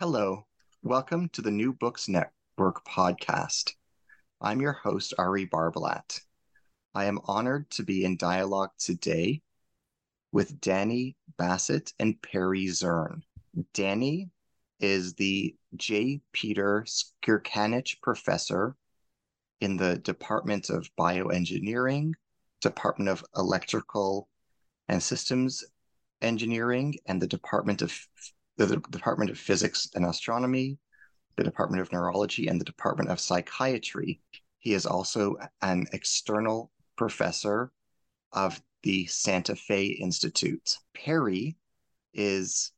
Hello, welcome to the New Books Network podcast. I'm your host, Ari Barbalat. I am honored to be in dialogue today with Dani Bassett and Perry Zurn. Dani is the J. Peter Skirkanich Professor in the Department of Bioengineering, Department of Electrical and Systems Engineering, and the Department of the Department of Physics and Astronomy, the Department of Neurology, and the Department of Psychiatry. He is also an external professor of the Santa Fe Institute. Perry is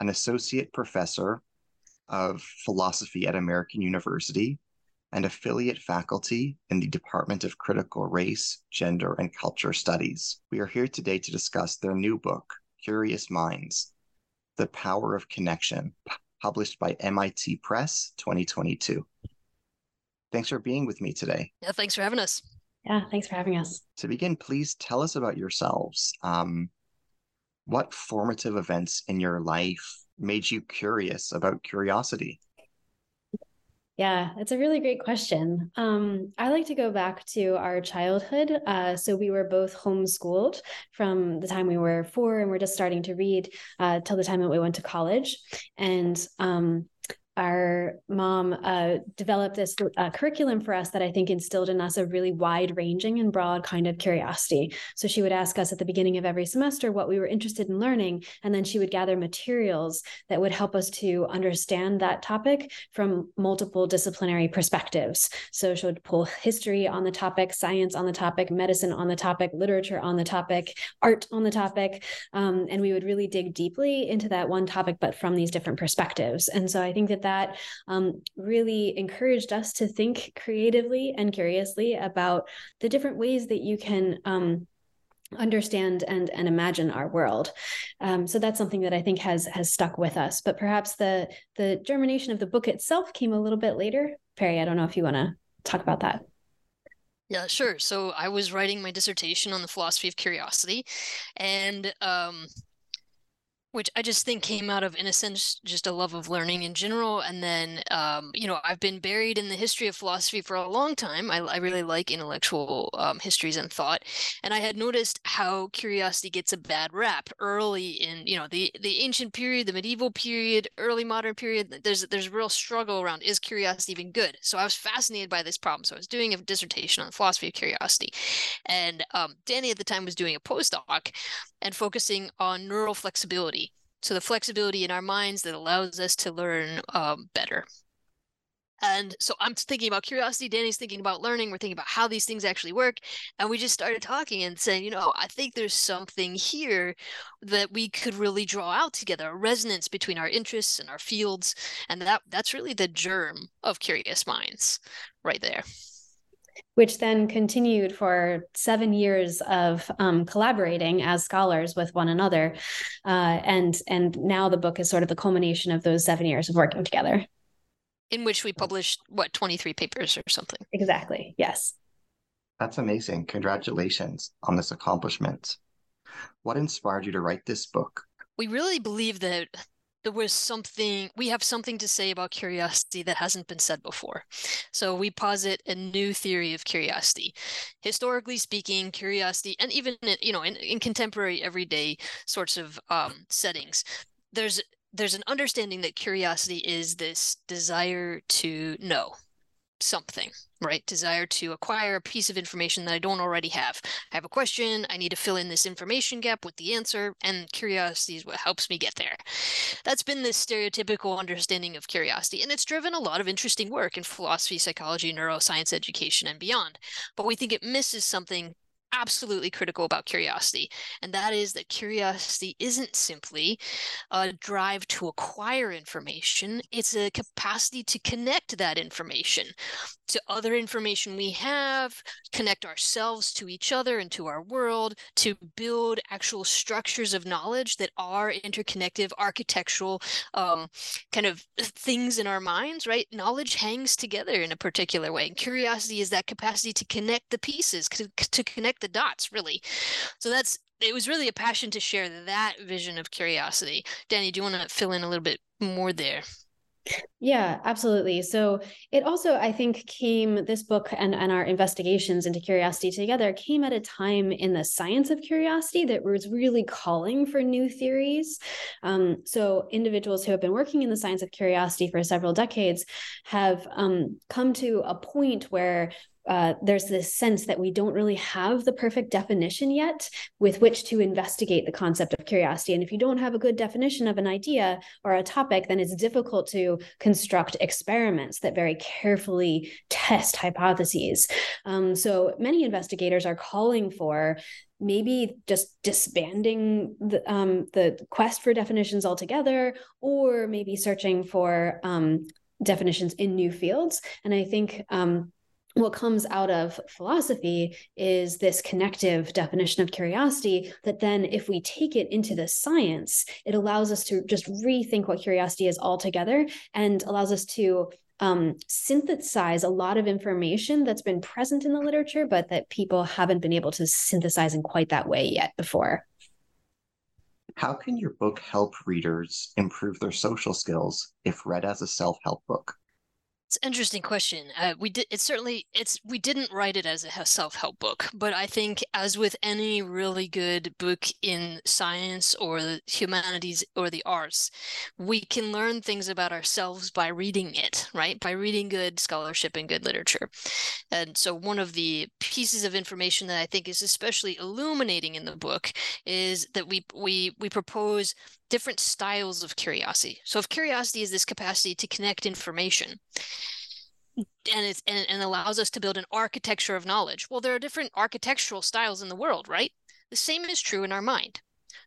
an associate professor of philosophy at American University and affiliate faculty in the Department of Critical Race, Gender, and Culture Studies. We are here today to discuss their new book, Curious Minds the Power of Connection, published by MIT Press 2022. Thanks for being with me today. Yeah, thanks for having us. Yeah, thanks for having us. To begin, please tell us about yourselves. Um, what formative events in your life made you curious about curiosity? Yeah, it's a really great question. Um, I like to go back to our childhood. Uh, so we were both homeschooled from the time we were four and we're just starting to read uh, till the time that we went to college. And um, our mom uh, developed this uh, curriculum for us that I think instilled in us a really wide ranging and broad kind of curiosity. So she would ask us at the beginning of every semester what we were interested in learning, and then she would gather materials that would help us to understand that topic from multiple disciplinary perspectives. So she would pull history on the topic, science on the topic, medicine on the topic, literature on the topic, art on the topic, um, and we would really dig deeply into that one topic, but from these different perspectives. And so I think that that um, really encouraged us to think creatively and curiously about the different ways that you can um, understand and and imagine our world. Um, so that's something that i think has has stuck with us. But perhaps the the germination of the book itself came a little bit later. Perry i don't know if you want to talk about that. Yeah, sure. So I was writing my dissertation on the philosophy of curiosity, and um, which I just think came out of, in a sense, just a love of learning in general. And then, um, you know, I've been buried in the history of philosophy for a long time. I, I really like intellectual um, histories and thought, and I had noticed how curiosity gets a bad rap early in, you know, the the ancient period, the medieval period, early modern period. There's there's a real struggle around is curiosity even good? So I was fascinated by this problem. So I was doing a dissertation on the philosophy of curiosity, and um, Dani at the time was doing a postdoc and focusing on neural flexibility so the flexibility in our minds that allows us to learn um, better. And so I'm thinking about curiosity. Dani's thinking about learning. We're thinking about how these things actually work. And we just started talking and saying, you know, I think there's something here that we could really draw out together, a resonance between our interests and our fields. And that that's really the germ of curious minds right there. Which then continued for seven years of um, collaborating as scholars with one another. Uh, and, and now the book is sort of the culmination of those seven years of working together. In which we published, what, 23 papers or something? Exactly, yes. That's amazing. Congratulations on this accomplishment. What inspired you to write this book? We really believe that there was something we have something to say about curiosity that hasn't been said before. So we posit a new theory of curiosity. Historically speaking curiosity and even you know in, in contemporary everyday sorts of um, settings there's there's an understanding that curiosity is this desire to know something, right? Desire to acquire a piece of information that I don't already have. I have a question, I need to fill in this information gap with the answer, and curiosity is what helps me get there. That's been this stereotypical understanding of curiosity, and it's driven a lot of interesting work in philosophy, psychology, neuroscience education, and beyond. But we think it misses something absolutely critical about curiosity, and that is that curiosity isn't simply a drive to acquire information, it's a capacity to connect that information to other information we have, connect ourselves to each other and to our world, to build actual structures of knowledge that are interconnective, architectural um, kind of things in our minds, right? Knowledge hangs together in a particular way. And curiosity is that capacity to connect the pieces, to, to connect the dots, really. So that's it was really a passion to share that vision of curiosity. Dani, do you want to fill in a little bit more there? Yeah, absolutely. So it also, I think, came this book and, and our investigations into curiosity together came at a time in the science of curiosity that was really calling for new theories. Um, so individuals who have been working in the science of curiosity for several decades have um, come to a point where uh, there's this sense that we don't really have the perfect definition yet with which to investigate the concept of curiosity. And if you don't have a good definition of an idea or a topic, then it's difficult to construct experiments that very carefully test hypotheses. Um, so many investigators are calling for maybe just disbanding the um, the quest for definitions altogether, or maybe searching for um, definitions in new fields. And I think um, what comes out of philosophy is this connective definition of curiosity that then if we take it into the science it allows us to just rethink what curiosity is altogether and allows us to um, synthesize a lot of information that's been present in the literature but that people haven't been able to synthesize in quite that way yet before. How can your book help readers improve their social skills if read as a self-help book it's an interesting question. Uh, we did. It's certainly. It's. We didn't write it as a self-help book, but I think, as with any really good book in science or the humanities or the arts, we can learn things about ourselves by reading it. Right, by reading good scholarship and good literature. And so, one of the pieces of information that I think is especially illuminating in the book is that we we we propose different styles of curiosity. So if curiosity is this capacity to connect information, and it's and, and allows us to build an architecture of knowledge. Well, there are different architectural styles in the world, right? The same is true in our mind.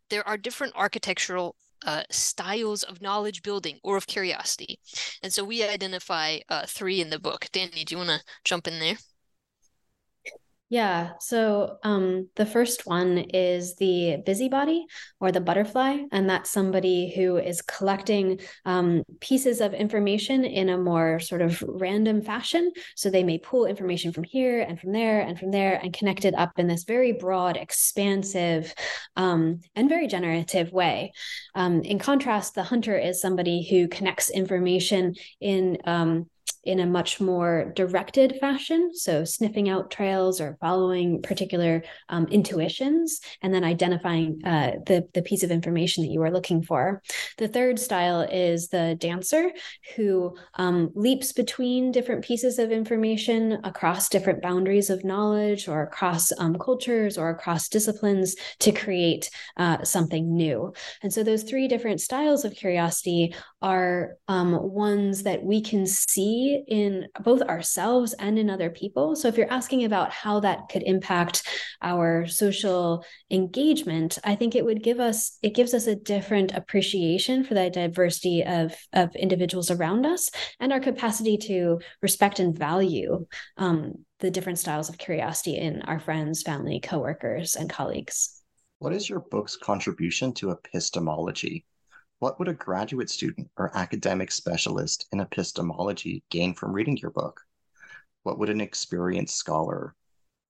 There are different architectural uh, styles of knowledge building or of curiosity. And so we identify uh, three in the book. Dani, do you want to jump in there? Yeah. So um, the first one is the busybody or the butterfly. And that's somebody who is collecting um, pieces of information in a more sort of random fashion. So they may pull information from here and from there and from there and connect it up in this very broad, expansive, um, and very generative way. Um, in contrast, the hunter is somebody who connects information in um, in a much more directed fashion. So, sniffing out trails or following particular um, intuitions, and then identifying uh, the, the piece of information that you are looking for. The third style is the dancer who um, leaps between different pieces of information across different boundaries of knowledge or across um, cultures or across disciplines to create uh, something new. And so, those three different styles of curiosity are um, ones that we can see in both ourselves and in other people. So if you're asking about how that could impact our social engagement, I think it would give us it gives us a different appreciation for the diversity of, of individuals around us and our capacity to respect and value um, the different styles of curiosity in our friends, family, coworkers, and colleagues. What is your book's contribution to epistemology? What would a graduate student or academic specialist in epistemology gain from reading your book? What would an experienced scholar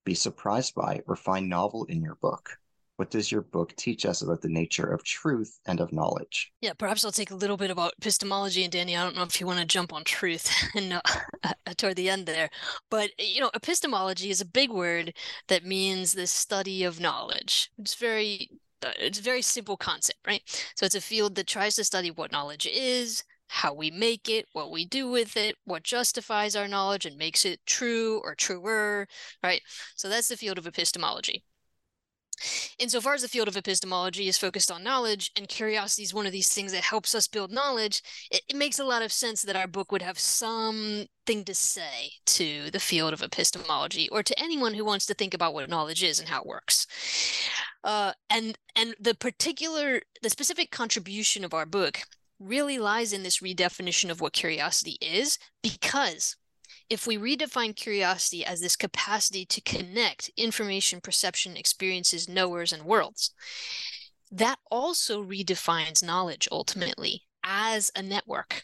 be surprised by or find novel in your book? What does your book teach us about the nature of truth and of knowledge? Yeah, perhaps I'll take a little bit about epistemology, and Dani, I don't know if you want to jump on truth and uh, toward the end there, but you know, epistemology is a big word that means the study of knowledge. It's very it's a very simple concept, right? So it's a field that tries to study what knowledge is, how we make it, what we do with it, what justifies our knowledge and makes it true or truer, right? So that's the field of epistemology. Insofar as the field of epistemology is focused on knowledge and curiosity is one of these things that helps us build knowledge, it, it, makes a lot of sense that our book would have something to say to the field of epistemology or to anyone who wants to think about what knowledge is and how it works. Uh, and and the particular, the specific contribution of our book really lies in this redefinition of what curiosity is because if we redefine curiosity as this capacity to connect information, perception, experiences, knowers, and worlds, that also redefines knowledge ultimately as a network,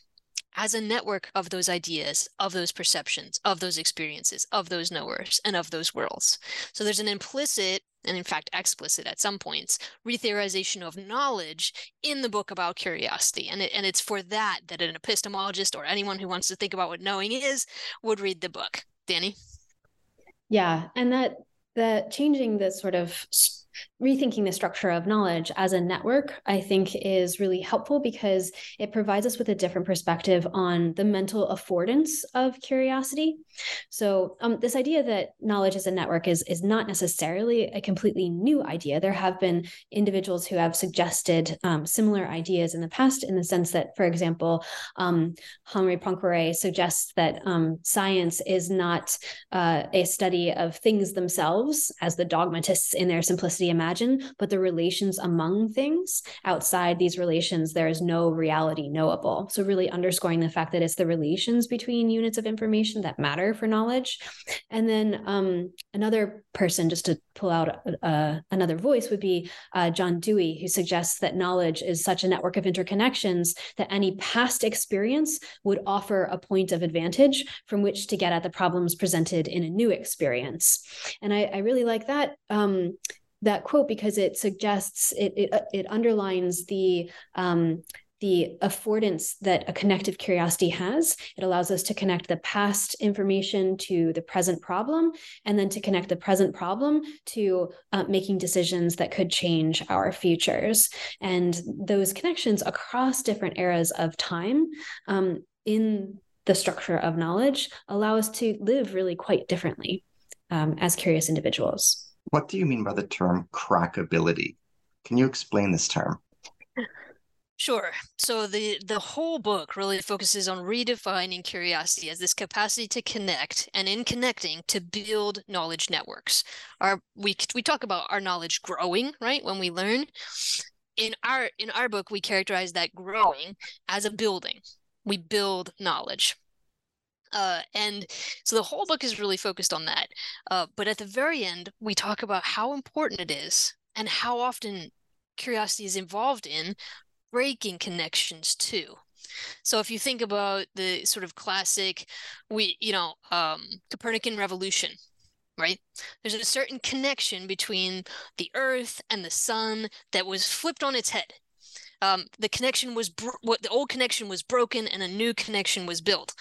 as a network of those ideas, of those perceptions, of those experiences, of those knowers, and of those worlds. So there's an implicit and in fact explicit at some points, retheorization of knowledge in the book about curiosity. And, it, and it's for that that an epistemologist or anyone who wants to think about what knowing is would read the book. Dani? Yeah, and that that changing the sort of rethinking the structure of knowledge as a network, I think, is really helpful because it provides us with a different perspective on the mental affordance of curiosity. So, um, this idea that knowledge as a network is is not necessarily a completely new idea. There have been individuals who have suggested um, similar ideas in the past, in the sense that, for example, um, Henri Poincaré suggests that um, science is not uh, a study of things themselves, as the dogmatists in their simplicity imagine, but the relations among things. Outside these relations, there is no reality knowable. So, really underscoring the fact that it's the relations between units of information that matter for knowledge. And then um, another person, just to pull out uh, another voice, would be uh, John Dewey, who suggests that knowledge is such a network of interconnections that any past experience would offer a point of advantage from which to get at the problems presented in a new experience. And I, I really like that. Um, that quote because it suggests it it, uh, it underlines the um, the affordance that a connective curiosity has. It allows us to connect the past information to the present problem, and then to connect the present problem to uh, making decisions that could change our futures. And those connections across different eras of time um, in the structure of knowledge allow us to live really quite differently um, as curious individuals. What do you mean by the term crackability? Can you explain this term? Sure. So the the whole book really focuses on redefining curiosity as this capacity to connect and in connecting to build knowledge networks. Our we we talk about our knowledge growing, right? When we learn. In our in our book we characterize that growing as a building. We build knowledge. Uh, and so the whole book is really focused on that. Uh, but at the very end, we talk about how important it is and how often curiosity is involved in breaking connections too. So if you think about the sort of classic, we you know um, Copernican revolution, right? There's a certain connection between the Earth and the Sun that was flipped on its head um, the connection was bro- what the old connection was broken and a new connection was built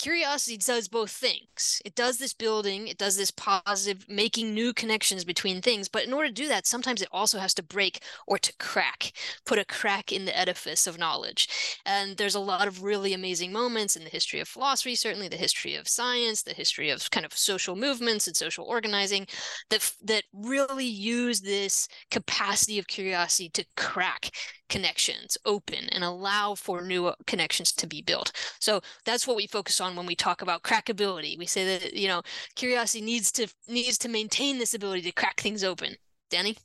curiosity does both things it does this building it does this positive making new connections between things but in order to do that sometimes it also has to break or to crack put a crack in the edifice of knowledge and there's a lot of really amazing moments in the history of philosophy certainly the history of science the history of kind of social movements and social organizing that that really use this capacity of curiosity to crack connections open and allow for new uh, connections to be built. So that's what we focus on when we talk about crackability. We say that you know curiosity needs to needs to maintain this ability to crack things open. Dani?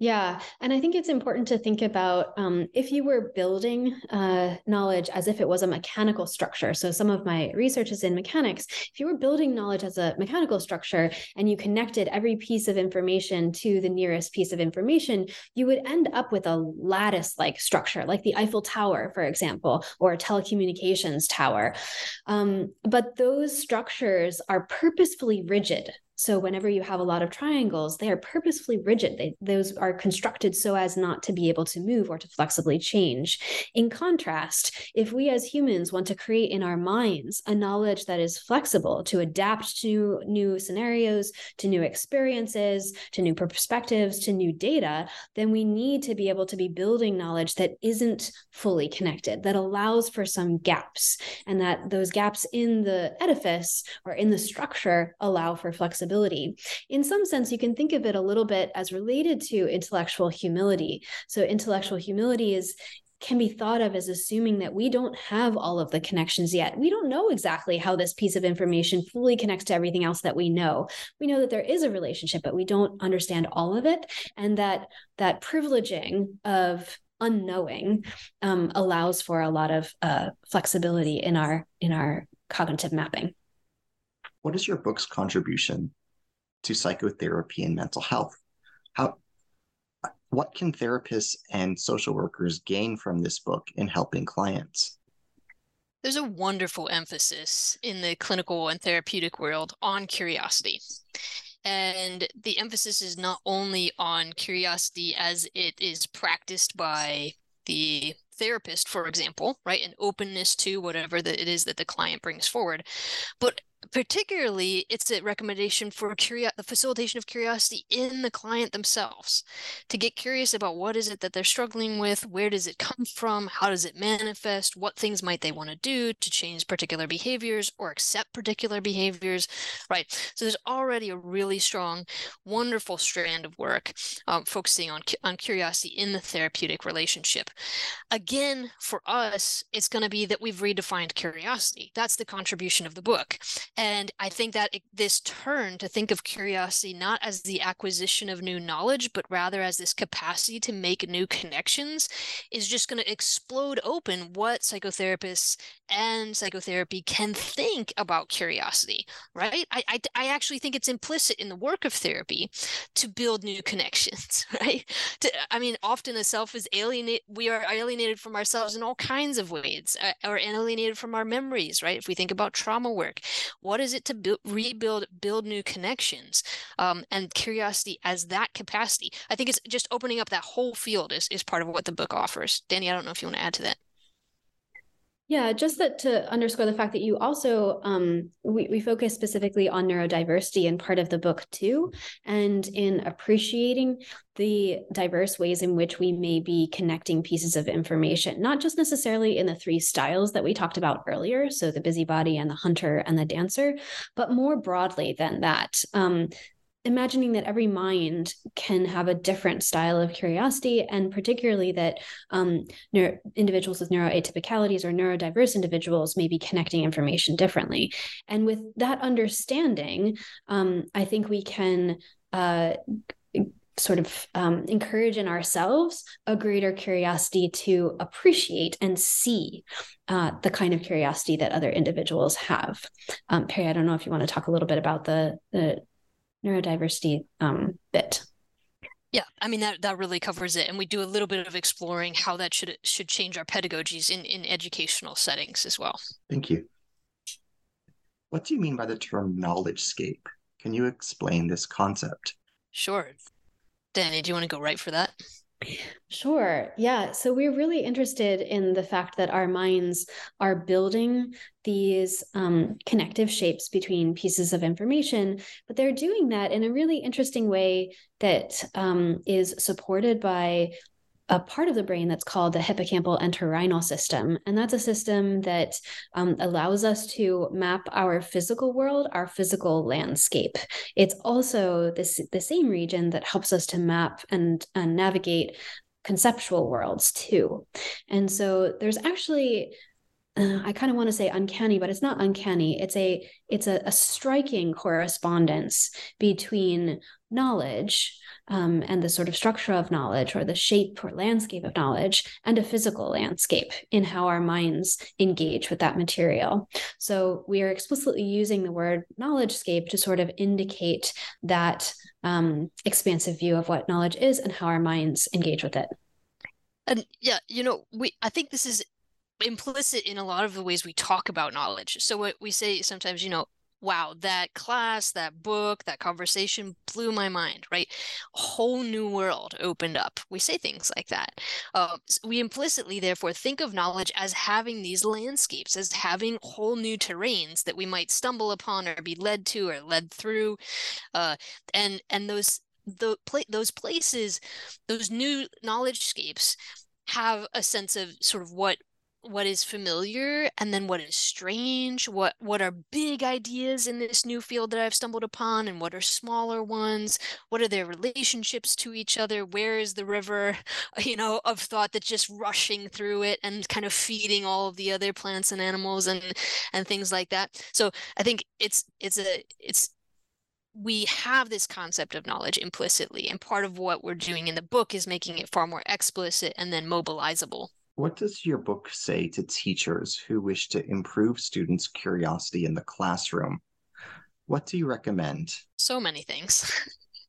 Yeah. And I think it's important to think about um, if you were building uh, knowledge as if it was a mechanical structure. So, some of my research is in mechanics. If you were building knowledge as a mechanical structure and you connected every piece of information to the nearest piece of information, you would end up with a lattice like structure, like the Eiffel Tower, for example, or a telecommunications tower. Um, but those structures are purposefully rigid. So whenever you have a lot of triangles, they are purposefully rigid. They, those are constructed so as not to be able to move or to flexibly change. In contrast, if we as humans want to create in our minds a knowledge that is flexible to adapt to new scenarios, to new experiences, to new perspectives, to new data, then we need to be able to be building knowledge that isn't fully connected, that allows for some gaps, and that those gaps in the edifice or in the structure allow for flexibility in some sense, you can think of it a little bit as related to intellectual humility. So, intellectual humility is can be thought of as assuming that we don't have all of the connections yet. We don't know exactly how this piece of information fully connects to everything else that we know. We know that there is a relationship, but we don't understand all of it. And that that privileging of unknowing um, allows for a lot of uh, flexibility in our in our cognitive mapping. What is your book's contribution to psychotherapy and mental health. How what can therapists and social workers gain from this book in helping clients? There's a wonderful emphasis in the clinical and therapeutic world on curiosity. And the emphasis is not only on curiosity as it is practiced by the therapist, for example, right? An openness to whatever it is that the client brings forward, but particularly it's a recommendation for curio- the facilitation of curiosity in the client themselves to get curious about what is it that they're struggling with where does it come from how does it manifest what things might they want to do to change particular behaviors or accept particular behaviors right? So there's already a really strong wonderful strand of work um, focusing on on curiosity in the therapeutic relationship. Again for us it's going to be that we've redefined curiosity. That's the contribution of the book and I think that this turn to think of curiosity not as the acquisition of new knowledge, but rather as this capacity to make new connections is just going to explode open what psychotherapists and psychotherapy can think about curiosity, right? I, I, I actually think it's implicit in the work of therapy to build new connections, right? To, I mean, often a self is alienated, we are alienated from ourselves in all kinds of ways, uh, or alienated from our memories, right? If we think about trauma work, what is it to build, rebuild, build new connections, um, and curiosity as that capacity? I think it's just opening up that whole field is is part of what the book offers. Dani, I don't know if you want to add to that. Yeah, just that to underscore the fact that you also um, we, we focus specifically on neurodiversity in part of the book too, and in appreciating the diverse ways in which we may be connecting pieces of information, not just necessarily in the three styles that we talked about earlier, so the busybody and the hunter and the dancer, but more broadly than that. Um, imagining that every mind can have a different style of curiosity, and particularly that um, neuro- individuals with neuroatypicalities or neurodiverse individuals may be connecting information differently. And with that understanding, um, I think we can. Uh, sort of um, encourage in ourselves a greater curiosity to appreciate and see uh, the kind of curiosity that other individuals have. Um, Perry, I don't know if you want to talk a little bit about the the neurodiversity um, bit. Yeah, I mean that that really covers it, and we do a little bit of exploring how that should should change our pedagogies in in educational settings as well. Thank you. What do you mean by the term knowledge scape? Can you explain this concept? Sure. Dani, do you want to go right for that? Sure. Yeah. So we're really interested in the fact that our minds are building these um, connective shapes between pieces of information, but they're doing that in a really interesting way that um, is supported by a part of the brain that's called the hippocampal entorhinal system. And that's a system that um, allows us to map our physical world, our physical landscape. It's also this, the same region that helps us to map and, and navigate conceptual worlds too. And so there's actually uh, I kind of want to say uncanny, but it's not uncanny. It's a it's a, a striking correspondence between knowledge um, and the sort of structure of knowledge or the shape or landscape of knowledge and a physical landscape in how our minds engage with that material. So we are explicitly using the word knowledge scape to sort of indicate that um, expansive view of what knowledge is and how our minds engage with it. And yeah, you know, we I think this is implicit in a lot of the ways we talk about knowledge. So what we say sometimes, you know, wow, that class, that book, that conversation blew my mind, right? A whole new world opened up. We say things like that. Uh, we implicitly, therefore, think of knowledge as having these landscapes, as having whole new terrains that we might stumble upon or be led to or led through. Uh, and and those the those places, those new knowledge scapes have a sense of sort of what what is familiar and then what is strange what what are big ideas in this new field that i've stumbled upon and what are smaller ones? What are their relationships to each other? Where is the river you know of thought that's just rushing through it and kind of feeding all of the other plants and animals and and things like that? So i think it's it's a it's we have this concept of knowledge implicitly and part of what we're doing in the book is making it far more explicit and then mobilizable what does your book say to teachers who wish to improve students' curiosity in the classroom? What do you recommend? So many things.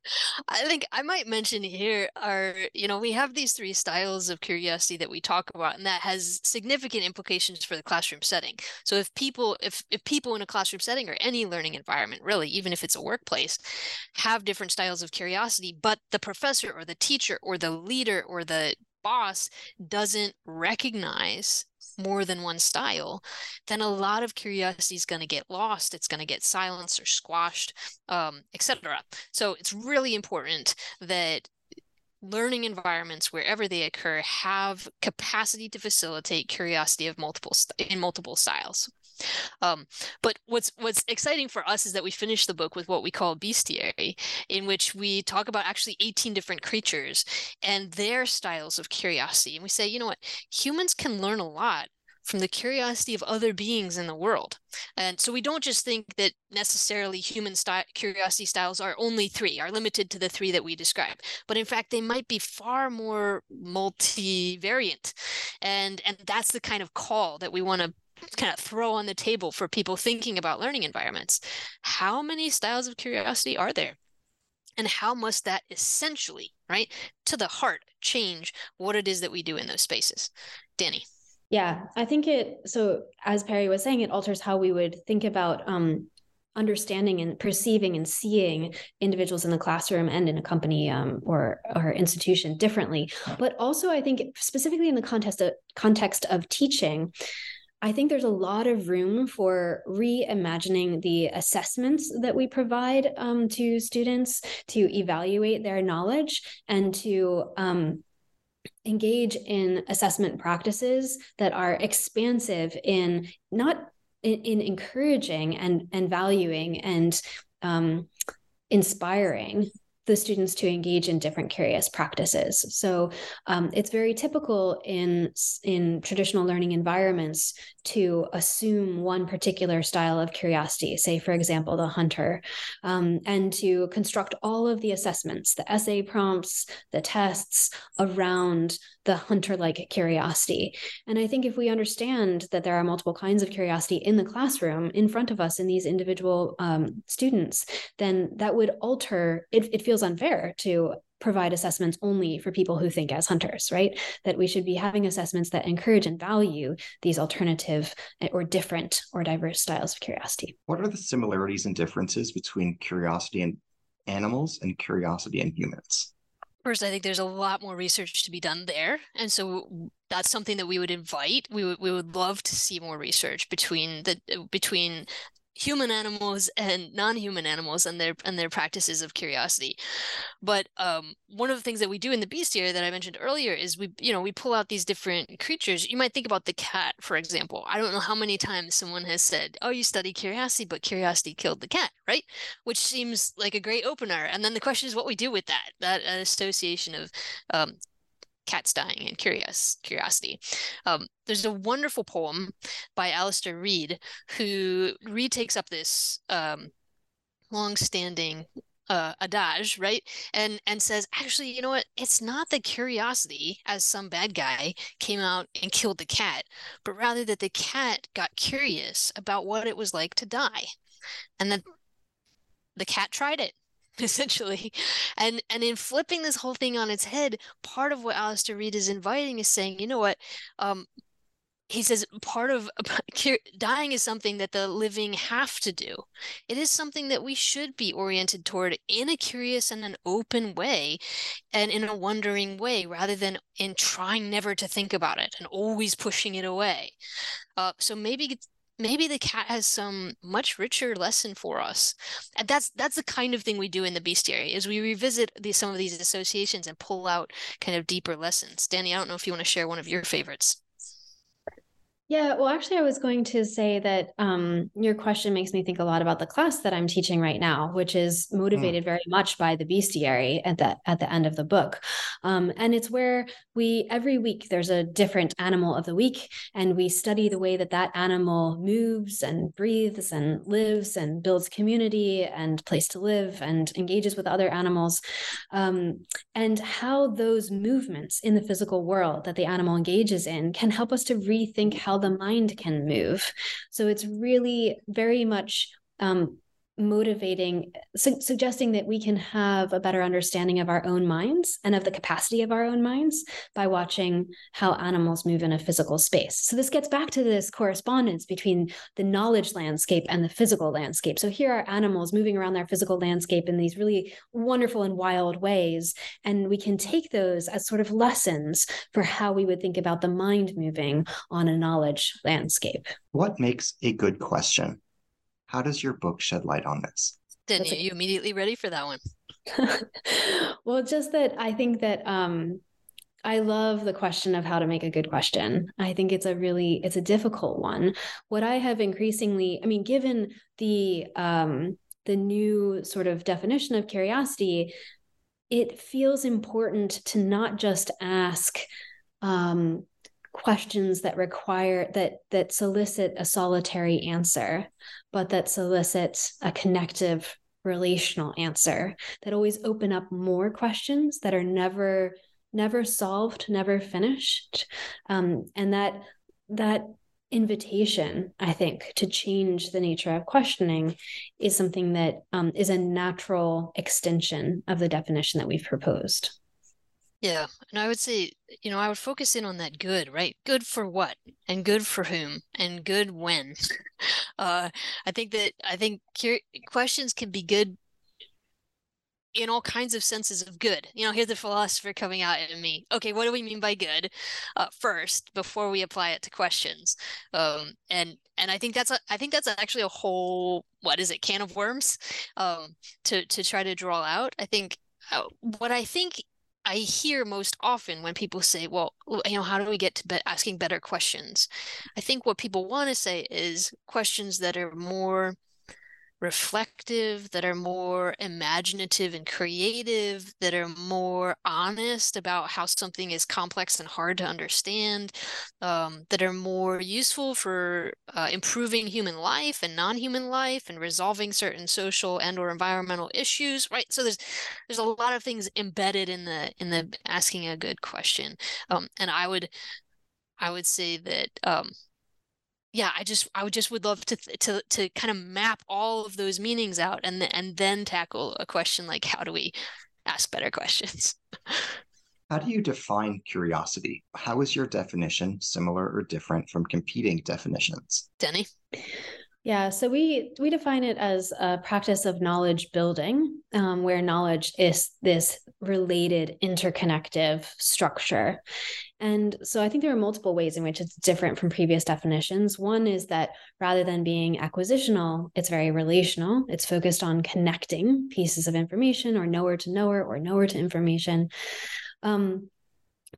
I think I might mention here are, you know, we have these three styles of curiosity that we talk about, and that has significant implications for the classroom setting. So if people, if if people in a classroom setting or any learning environment, really, even if it's a workplace, have different styles of curiosity, but the professor or the teacher or the leader or the boss doesn't recognize more than one style, then a lot of curiosity is going to get lost. It's going to get silenced or squashed, um, etc. So it's really important that learning environments wherever they occur have capacity to facilitate curiosity of multiple st- in multiple styles um, but what's what's exciting for us is that we finished the book with what we call bestiary, in which we talk about actually 18 different creatures and their styles of curiosity. And we say, you know what, humans can learn a lot from the curiosity of other beings in the world. And so we don't just think that necessarily human sty- curiosity styles are only three, are limited to the three that we describe. But in fact, they might be far more multivariant. And and that's the kind of call that we want to kind of throw on the table for people thinking about learning environments. How many styles of curiosity are there? And how must that essentially, right, to the heart, change what it is that we do in those spaces? Dani. Yeah, I think it, so as Perry was saying, it alters how we would think about um, understanding and perceiving and seeing individuals in the classroom and in a company um, or or institution differently. But also, I think specifically in the context of context of teaching, I think there's a lot of room for reimagining the assessments that we provide um, to students to evaluate their knowledge and to um, engage in assessment practices that are expansive in not in, in encouraging and and valuing and um, inspiring the students to engage in different curious practices. So um, it's very typical in in traditional learning environments to assume one particular style of curiosity, say for example the hunter, um, and to construct all of the assessments, the essay prompts, the tests around the hunter like curiosity. And I think if we understand that there are multiple kinds of curiosity in the classroom in front of us in these individual um, students, then that would alter, it, it feels unfair to provide assessments only for people who think as hunters, right? That we should be having assessments that encourage and value these alternative eh, or different or diverse styles of curiosity. What are the similarities and differences between curiosity in animals and curiosity in humans? First, I think there's a lot more research to be done there, and so that's something that we would invite. We would we would love to see more research between the between human animals and non-human animals and their and their practices of curiosity. But um, one of the things that we do in the bestiary that i mentioned earlier is we you know we pull out these different creatures. You might think about the cat for example. I don't know how many times someone has said oh you study curiosity but curiosity killed the cat right? Which seems like a great opener. And then the question is what we do with that that association of um, cats dying and curious curiosity. Um, there's a wonderful poem by Alastair Reid who retakes up this um, long-standing uh, adage, right? And and says, actually, you know what? It's not the curiosity, as some bad guy came out and killed the cat, but rather that the cat got curious about what it was like to die, and that the cat tried it essentially. And and in flipping this whole thing on its head part of what Alastair Reid is inviting is saying you know what? Um he says part of dying is something that the living have to do. It is something that we should be oriented toward in a curious and an open way and in a wondering way rather than in trying never to think about it and always pushing it away. Uh, so maybe maybe the cat has some much richer lesson for us. And that's that's the kind of thing we do in the bestiary is we revisit some of these associations and pull out kind of deeper lessons. Dani i don't know if you want to share one of your favorites yeah, well, actually, I was going to say that um, your question makes me think a lot about the class that I'm teaching right now, which is hmm. motivated mm. very much by the bestiary at the at the end of the book, um, and it's where we every week there's a different animal of the week, and we study the way that that animal moves and breathes and lives and builds community and place to live and engages with other animals, um, and how those movements in the physical world that the animal engages in can help us to rethink how the mind can move. So it's really very much um, motivating su- suggesting that we can have a better understanding of our own minds and of the capacity of our own minds by watching how animals move in a physical space. So this gets back to this correspondence between the knowledge landscape and the physical landscape. So here are animals moving around their physical landscape in these really wonderful and wild ways and we can take those as sort of lessons for how we would think about the mind moving on a knowledge landscape. What makes a good question how does your book shed light on this? Didn't you, you immediately ready for that one? well, just that I think that um, I love the question of how to make a good question. I think it's a really it's a difficult one. What I have increasingly, I mean, given the um, the new sort of definition of curiosity, it feels important to not just ask um, questions that require that that solicit a solitary answer but that solicit a connective relational answer that always open up more questions that are never never solved never finished. Um, and that that invitation i think to change the nature of questioning is something that um, is a natural extension of the definition that we've proposed yeah. And I would say, you know, I would focus in on that good, right? Good for what? And good for whom? And good when? uh, I think that, I think cur- questions can be good in all kinds of senses of good. You know, here's the philosopher coming out in me. Okay, what do we mean by good? Uh, first, before we apply it to questions. Um, and and I think that's a, I think that's actually a whole what is it can of worms um, to to try to draw out. I think uh, what I think I hear most often when people say, well, you know, how do we get to be- asking better questions? I think what people want to say is questions that are more reflective, that are more imaginative and creative, that are more honest about how something is complex and hard to understand, um, that are more useful for uh, improving human life and non-human life and resolving certain social and or environmental issues. Right. So there's there's a lot of things embedded in the in the asking a good question, um, and I would I would say that um, yeah i just i would just would love to to to kind of map all of those meanings out and and then tackle a question like how do we ask better questions? How do you define curiosity? How is your definition similar or different from competing definitions? Denny yeah, so we we define it as a practice of knowledge building, um, where knowledge is this related, interconnective structure. And so I think there are multiple ways in which it's different from previous definitions. One is that rather than being acquisitional, it's very relational. It's focused on connecting pieces of information or knower to knower or knower to information. Um,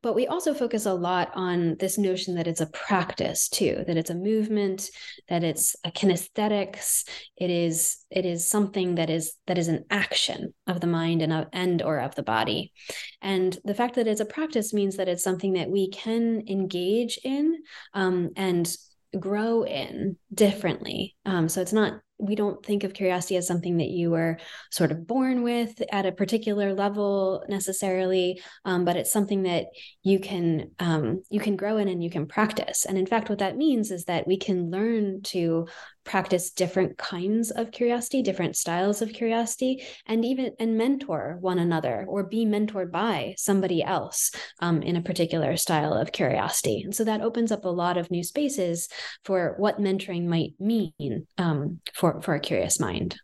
but we also focus a lot on this notion that it's a practice too that it's a movement that it's a kinesthetics. It is it is something that is that is an action of the mind and of, and or of the body. And the fact that it's a practice means that it's something that we can engage in um, and grow in differently. Um, so it's not we don't think of curiosity as something that you were sort of born with at a particular level necessarily, um, but it's something that you can um, you can grow in and you can practice. And in fact, what that means is that we can learn to practice different kinds of curiosity, different styles of curiosity, and even and mentor one another or be mentored by somebody else um, in a particular style of curiosity. And so that opens up a lot of new spaces for what mentoring might mean um, for for a curious mind.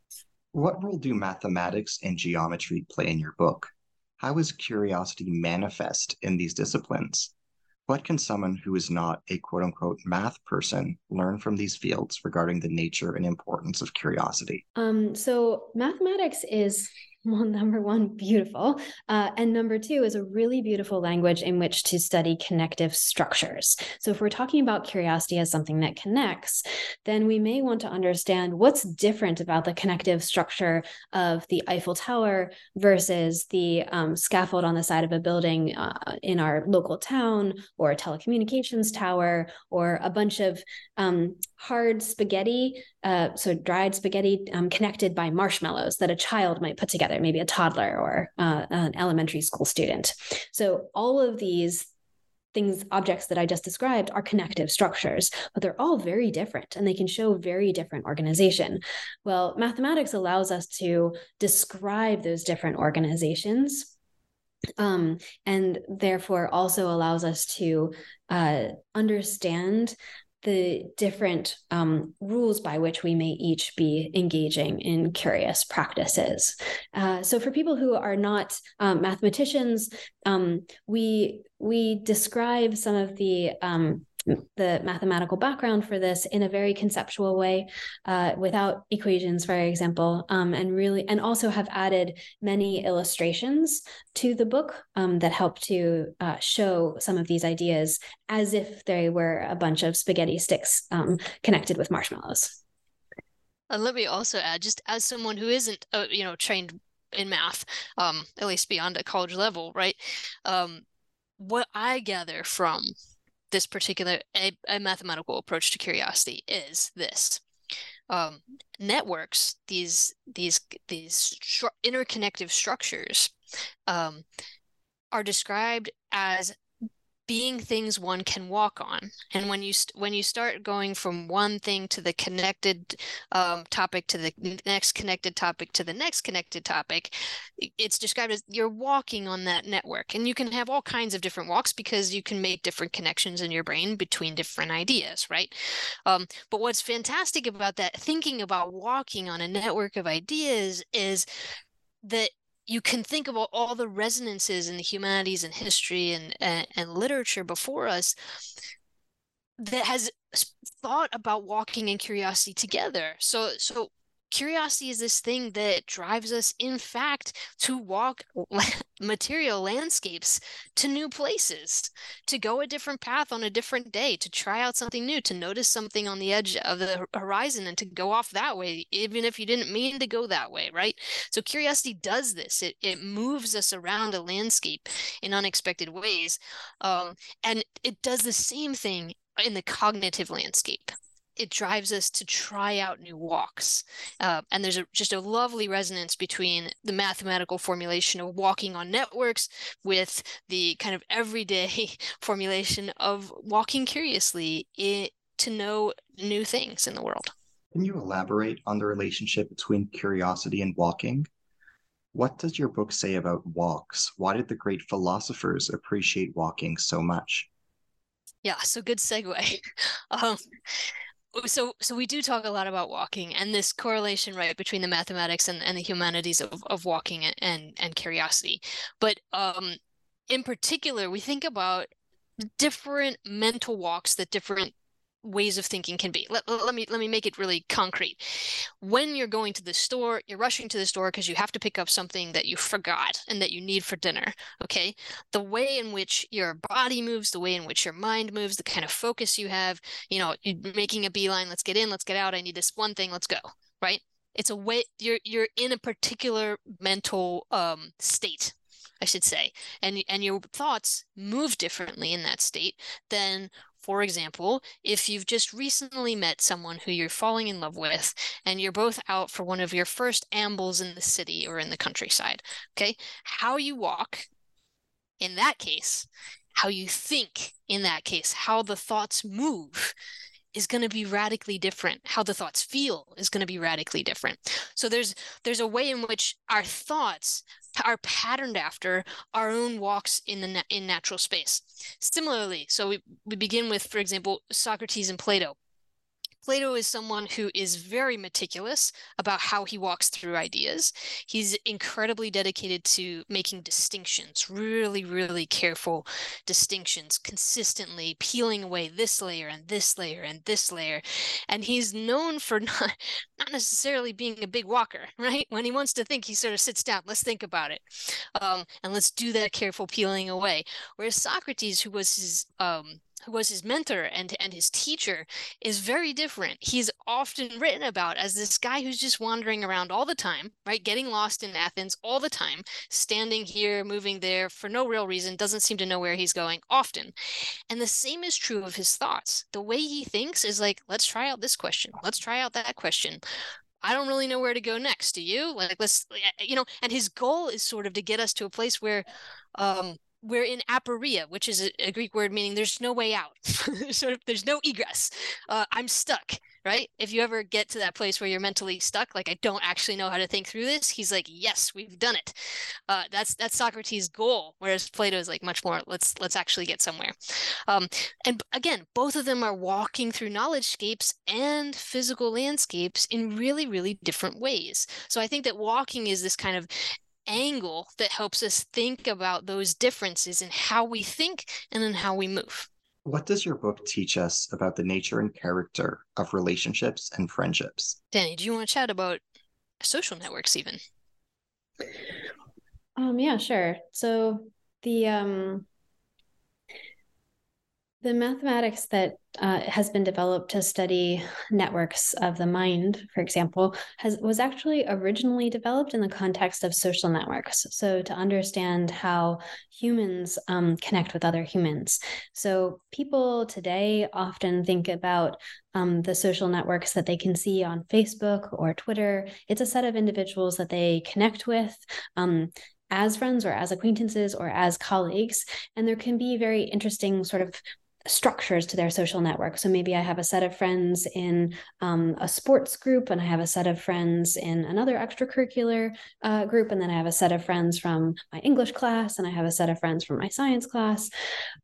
What role do mathematics and geometry play in your book? How is curiosity manifest in these disciplines? What can someone who is not a quote unquote math person learn from these fields regarding the nature and importance of curiosity? Um, so, mathematics is well, number one, beautiful. Uh, and number two is a really beautiful language in which to study connective structures. So, if we're talking about curiosity as something that connects, then we may want to understand what's different about the connective structure of the Eiffel Tower versus the um, scaffold on the side of a building uh, in our local town, or a telecommunications tower, or a bunch of um, hard spaghetti, uh, so dried spaghetti um, connected by marshmallows that a child might put together, maybe a toddler or uh, an elementary school student. So all of these things objects that i just described are connective structures but they're all very different and they can show very different organization well mathematics allows us to describe those different organizations um, and therefore also allows us to uh, understand the different um, rules by which we may each be engaging in curious practices. Uh, so, for people who are not um, mathematicians, um, we we describe some of the um, the mathematical background for this in a very conceptual way, uh, without equations, for example, um, and really, and also have added many illustrations to the book um, that help to uh, show some of these ideas as if they were a bunch of spaghetti sticks um, connected with marshmallows. And let me also add, just as someone who isn't, uh, you know, trained in math, um, at least beyond a college level, right? Um, what I gather from this particular a, a mathematical approach to curiosity is this. Um, networks these these these stru- interconnective structures um, are described as being things one can walk on. And when you st- when you start going from one thing to the connected um, topic to the next connected topic to the next connected topic it's described as you're walking on that network. And you can have all kinds of different walks because you can make different connections in your brain between different ideas right? Um, but what's fantastic about that thinking about walking on a network of ideas is that you can think about all the resonances in the humanities and history and, and, and literature before us that has thought about walking and curiosity together. So so curiosity is this thing that drives us in fact to walk material landscapes to new places to go a different path on a different day to try out something new to notice something on the edge of the horizon and to go off that way even if you didn't mean to go that way right? So curiosity does this. It, it moves us around a landscape in unexpected ways um, and it does the same thing in the cognitive landscape it drives us to try out new walks. Uh, and there's a, just a lovely resonance between the mathematical formulation of walking on networks with the kind of everyday formulation of walking curiously in, to know new things in the world. Can you elaborate on the relationship between curiosity and walking? What does your book say about walks? Why did the great philosophers appreciate walking so much? Yeah, so good segue. um, so so we do talk a lot about walking and this correlation right between the mathematics and, and the humanities of, of walking and, and and curiosity. But um in particular we think about different mental walks that different ways of thinking can be. Let, let, me let me make it really concrete. When you're going to the store, you're rushing to the store because you have to pick up something that you forgot and that you need for dinner, okay? The way in which your body moves, the way in which your mind moves, the kind of focus you have, you know, making a beeline, let's get in, let's get out, I need this one thing, let's go, right? It's a way you're you're in a particular mental um state I should say, and and your thoughts move differently in that state than for example, if you've just recently met someone who you're falling in love with and you're both out for one of your first ambles in the city or in the countryside, okay? How you walk in that case, how you think in that case, how the thoughts move is going to be radically different how the thoughts feel is going to be radically different so there's there's a way in which our thoughts are patterned after our own walks in the in natural space. Similarly, so we, we begin with, for example, Socrates and Plato. Plato is someone who is very meticulous about how he walks through ideas. He's incredibly dedicated to making distinctions, really, really careful distinctions, consistently peeling away this layer and this layer and this layer. And he's known for not, not necessarily being a big walker, right? When he wants to think, he sort of sits down, let's think about it. Um, and let's do that careful peeling away. Whereas Socrates, who was his um, who was his mentor and and his teacher is very different. He's often written about as this guy who's just wandering around all the time right getting lost in athens all the time standing here moving there for no real reason doesn't seem to know where he's going often. And the same is true of his thoughts. The way he thinks is like let's try out this question. Let's try out that question. I don't really know where to go next. Do you? Like, let's, you know, and his goal is sort of to get us to a place where, um, we're in aporia, which is a, a, Greek word meaning there's no way out. sort of, there's no egress. Uh, I'm stuck, right? If you ever get to that place where you're mentally stuck, like I don't actually know how to think through this, he's like, yes, we've done it. Uh, that's that's Socrates' goal, whereas Plato is like much more. Let's let's actually get somewhere. Um, and again, both of them are walking through knowledge scapes and physical landscapes in really really different ways. So I think that walking is this kind of angle that helps us think about those differences in how we think and in how we move. What does your book teach us about the nature and character of relationships and friendships? Dani, do you want to chat about social networks even? Um yeah, sure. So the um the mathematics that uh, has been developed to study networks of the mind, for example, has was actually originally developed in the context of social networks. So to understand how humans um, connect with other humans. So people today often think about um, the social networks that they can see on Facebook or Twitter. It's a set of individuals that they connect with. Um, as friends or as acquaintances or as colleagues. And there can be very interesting sort of structures to their social network. So maybe I have a set of friends in um, a sports group, and I have a set of friends in another extracurricular uh, group, and then I have a set of friends from my English class, and I have a set of friends from my science class,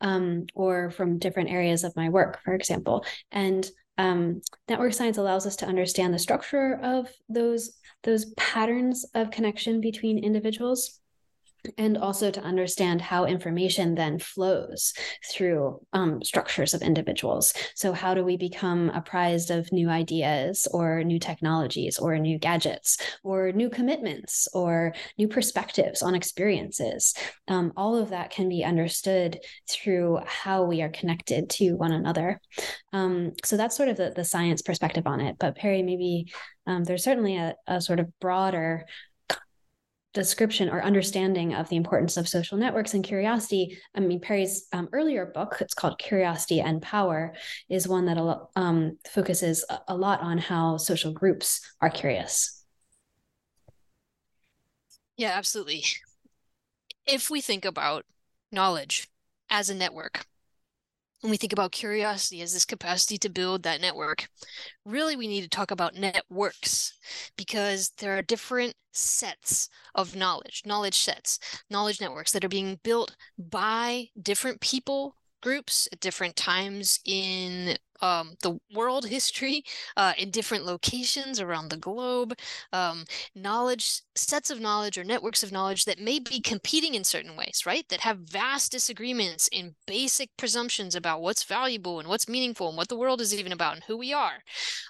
um, or from different areas of my work, for example. And um, network science allows us to understand the structure of those those patterns of connection between individuals and also to understand how information then flows through um, structures of individuals. So, how do we become apprised of new ideas or new technologies or new gadgets or new commitments or new perspectives on experiences? Um, all of that can be understood through how we are connected to one another. Um, so, that's sort of the, the science perspective on it. But, Perry, maybe um, there's certainly a, a sort of broader description or understanding of the importance of social networks and curiosity. I mean, Perry's um, earlier book, it's called Curiosity and Power, is one that um, focuses a lot on how social groups are curious. Yeah, absolutely. If we think about knowledge as a network, when we think about curiosity as this capacity to build that network, really we need to talk about networks because there are different sets of knowledge, knowledge sets, knowledge networks that are being built by different people groups at different times in um, the world history uh, in different locations around the globe, um, knowledge, sets of knowledge or networks of knowledge that may be competing in certain ways, right? That have vast disagreements in basic presumptions about what's valuable and what's meaningful and what the world is even about and who we are,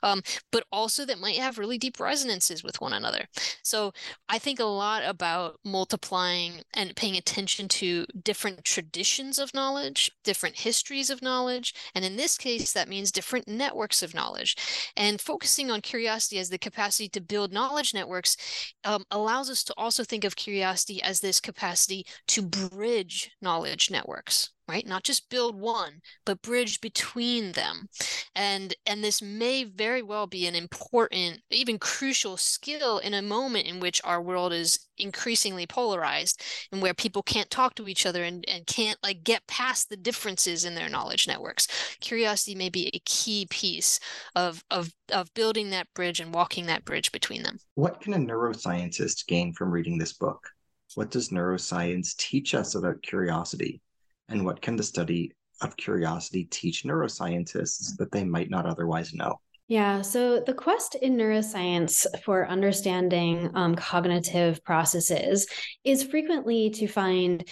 um, but also that might have really deep resonances with one another. So I think a lot about multiplying and paying attention to different traditions of knowledge, different histories of knowledge, and in this case, that means different networks of knowledge. And focusing on curiosity as the capacity to build knowledge networks um, allows us to also think of curiosity as this capacity to bridge knowledge networks right? Not just build one but bridge between them. And and this may very well be an important even crucial skill in a moment in which our world is increasingly polarized and where people can't talk to each other and, and can't like get past the differences in their knowledge networks. Curiosity may be a key piece of of of building that bridge and walking that bridge between them. What can a neuroscientist gain from reading this book? What does neuroscience teach us about curiosity and what can the study of curiosity teach neuroscientists that they might not otherwise know? Yeah, so the quest in neuroscience for understanding um, cognitive processes is frequently to find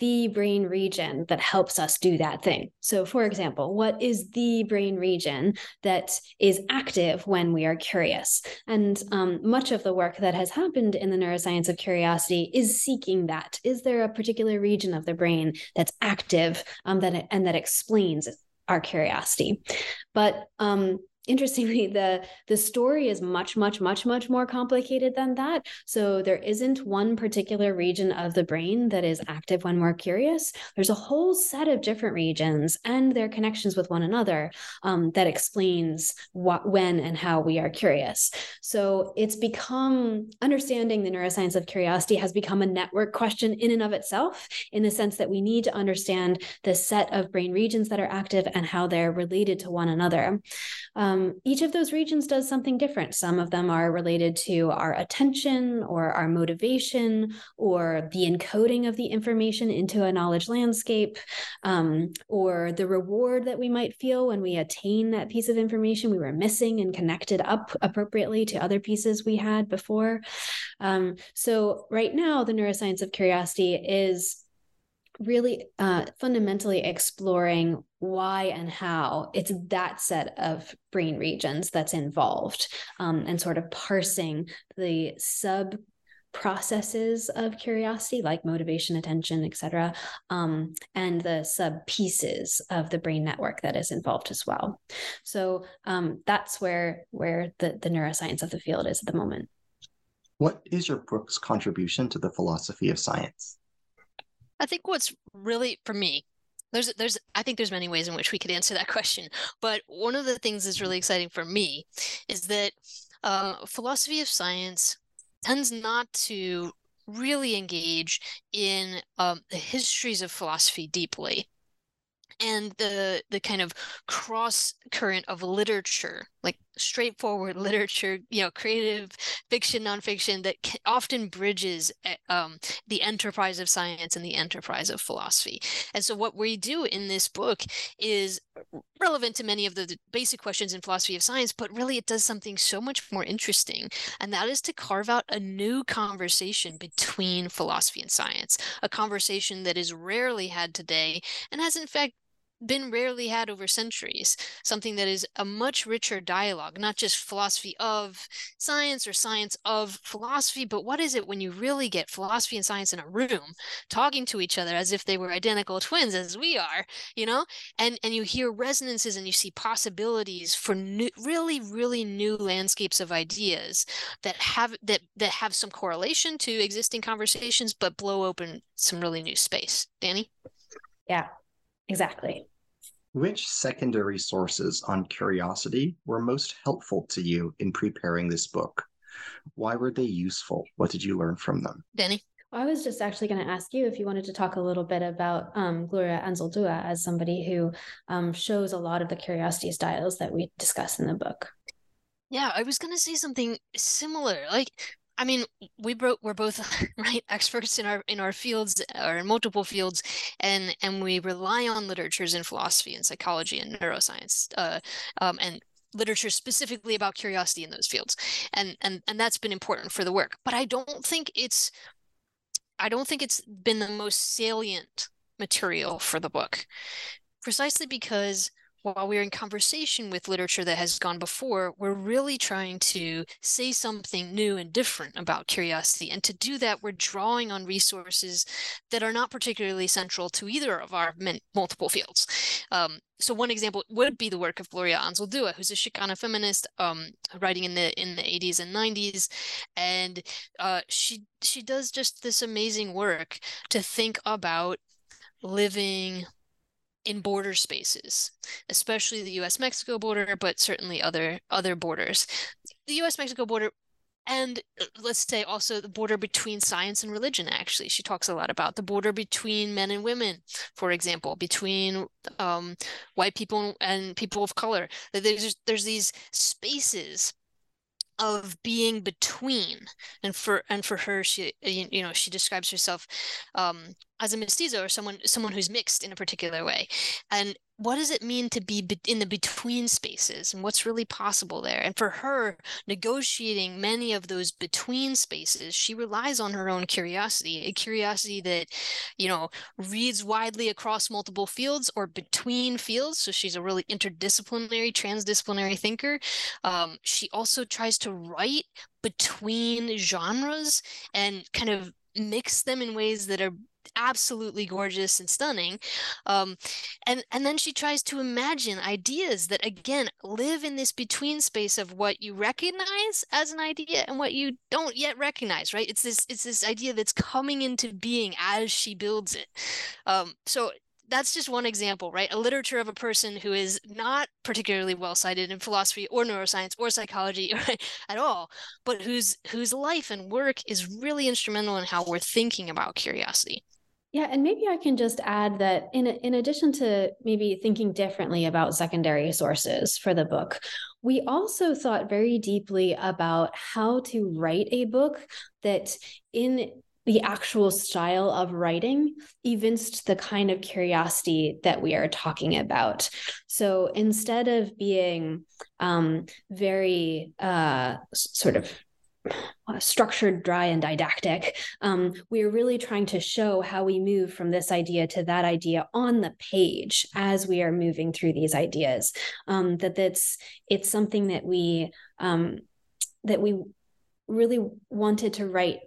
the brain region that helps us do that thing. So, for example, what is the brain region that is active when we are curious? And um, much of the work that has happened in the neuroscience of curiosity is seeking that. Is there a particular region of the brain that's active um, that and that explains our curiosity? But um, interestingly the the story is much much much much more complicated than that. So there isn't one particular region of the brain that is active when we're curious. There's a whole set of different regions and their connections with one another um, that explains what when and how we are curious. So it's become understanding the neuroscience of curiosity has become a network question in and of itself in the sense that we need to understand the set of brain regions that are active and how they're related to one another. Um, um, each of those regions does something different. Some of them are related to our attention or our motivation or the encoding of the information into a knowledge landscape um, or the reward that we might feel when we attain that piece of information we were missing and connected up appropriately to other pieces we had before. Um, so, right now, the neuroscience of curiosity is really uh, fundamentally exploring why and how. It's that set of brain regions that's involved um, and sort of parsing the sub processes of curiosity like motivation attention etc um, and the sub pieces of the brain network that is involved as well. So um, that's where where the, the neuroscience of the field is at the moment. What is your book's contribution to the philosophy of science? I think what's really for me, there's there's I think there's many ways in which we could answer that question, but one of the things that's really exciting for me is that uh, philosophy of science tends not to really engage in um, the histories of philosophy deeply. And the the kind of cross current of literature like straightforward literature you know creative fiction nonfiction that often bridges eh, um, the enterprise of science and the enterprise of philosophy. And so what we do in this book is relevant to many of the basic questions in philosophy of science but really it does something so much more interesting and that is to carve out a new conversation between philosophy and science a conversation that is rarely had today and has in fact been rarely had over centuries, something that is a much richer dialogue, not just philosophy of science or science of philosophy, but what is it when you really get philosophy and science in a room talking to each other as if they were identical twins as we are, you know? And and you hear resonances and you see possibilities for new, really really new landscapes of ideas that have that that have some correlation to existing conversations but blow open some really new space. Dani? Yeah. Exactly. Which secondary sources on curiosity were most helpful to you in preparing this book? Why were they useful? What did you learn from them? Dani? I was just actually going to ask you if you wanted to talk a little bit about um, Gloria Anzaldúa as somebody who um, shows a lot of the curiosity styles that we discuss in the book. Yeah, I was going to say something similar. Like, I mean, we bro- we're both right experts in our in our fields or in multiple fields, and and we rely on literatures in philosophy and psychology and neuroscience, uh, um, and literature specifically about curiosity in those fields, and and and that's been important for the work. But I don't think it's, I don't think it's been the most salient material for the book, precisely because while we're in conversation with literature that has gone before, we're really trying to say something new and different about curiosity. And to do that, we're drawing on resources that are not particularly central to either of our multiple fields. Um, so one example would be the work of Gloria Anzaldúa, who's a Chicana feminist, um, writing in the in the 80s and 90s, and uh, she she does just this amazing work to think about living in border spaces, especially the U.S. Mexico border, but certainly other other borders. The U.S. Mexico border, and uh, let's say also the border between science and religion. Actually, she talks a lot about the border between men and women, for example, between um, white people and people of color. There's there's these spaces of being between and for and for her she you know she describes herself um as a mestizo or someone someone who's mixed in a particular way. And what does it mean to be in the between spaces? And what's really possible there? And for her negotiating many of those between spaces she relies on her own curiosity a curiosity that you know reads widely across multiple fields or between fields. So she's a really interdisciplinary transdisciplinary thinker. Um, she also tries to write between genres and kind of mix them in ways that are absolutely gorgeous and stunning um, and and then she tries to imagine ideas that again live in this between space of what you recognize as an idea and what you don't yet recognize right it's this it's this idea that's coming into being as she builds it um, so that's just one example, right? A literature of a person who is not particularly well cited in philosophy or neuroscience or psychology right, at all, but whose whose life and work is really instrumental in how we're thinking about curiosity. Yeah, and maybe I can just add that in in addition to maybe thinking differently about secondary sources for the book, we also thought very deeply about how to write a book that in the actual style of writing evinced the kind of curiosity that we are talking about. So instead of being um, very uh, sort of structured, dry, and didactic. Um, we are really trying to show how we move from this idea to that idea on the page as we are moving through these ideas. Um, that that's it's something that we um, that we really wanted to write.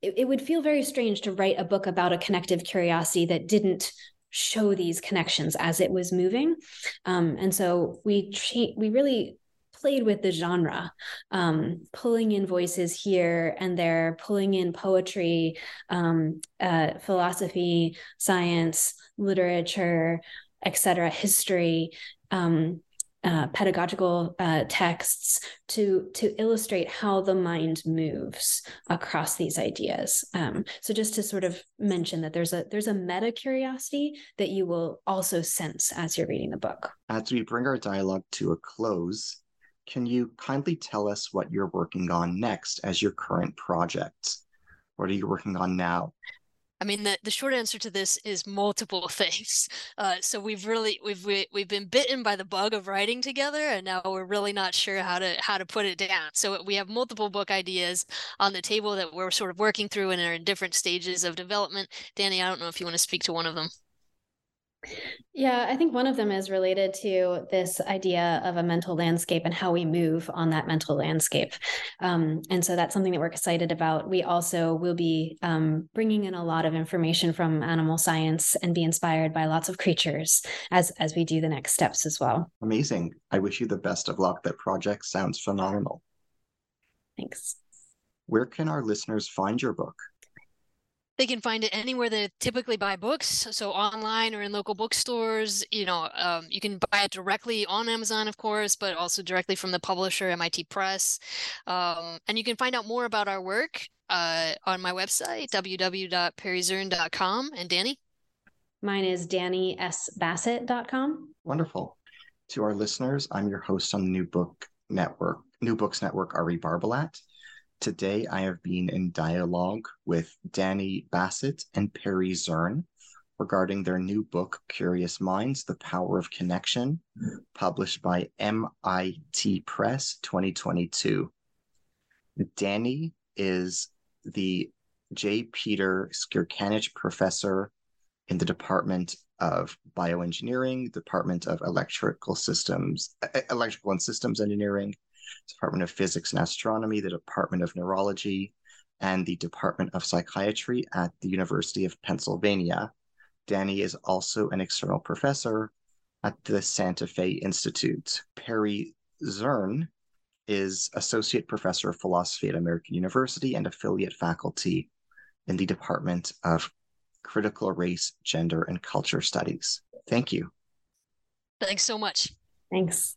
It, it would feel very strange to write a book about a connective curiosity that didn't show these connections as it was moving. Um, and so we cha- we really played with the genre, um, pulling in voices here and there, pulling in poetry, um, uh, philosophy, science, literature, etc., history. Um, uh, pedagogical uh, texts to to illustrate how the mind moves across these ideas. Um, so just to sort of mention that there's a there's a meta curiosity that you will also sense as you're reading the book. As we bring our dialogue to a close, can you kindly tell us what you're working on next as your current project? What are you working on now? I mean, the, the short answer to this is multiple things. Uh, so we've really we've we, have we have been bitten by the bug of writing together, and now we're really not sure how to how to put it down. So we have multiple book ideas on the table that we're sort of working through and are in different stages of development. Dani, I don't know if you want to speak to one of them. Yeah, I think one of them is related to this idea of a mental landscape and how we move on that mental landscape. Um, and so that's something that we're excited about. We also will be um, bringing in a lot of information from animal science and be inspired by lots of creatures as as we do the next steps as well. Amazing! I wish you the best of luck. That project sounds phenomenal. Thanks. Where can our listeners find your book? They can find it anywhere they typically buy books so online or in local bookstores you know um, you can buy it directly on amazon of course but also directly from the publisher mit press um, and you can find out more about our work uh, on my website www.perryzurn.com and dani? Mine is danisbassett.com wonderful. To our listeners i'm your host on the new book network new books network ari barbalat Today, I have been in dialogue with Dani Bassett and Perry Zurn regarding their new book, Curious Minds The Power of Connection, published by MIT Press 2022. Dani is the J. Peter Skirkanich Professor in the Department of Bioengineering, Department of Electrical Systems, Electrical and Systems Engineering, Department of Physics and Astronomy, the Department of Neurology, and the Department of Psychiatry at the University of Pennsylvania. Dani is also an external professor at the Santa Fe Institute. Perry Zurn is Associate Professor of Philosophy at American University and affiliate faculty in the Department of Critical Race, Gender, and Culture Studies. Thank you. Thanks so much. Thanks.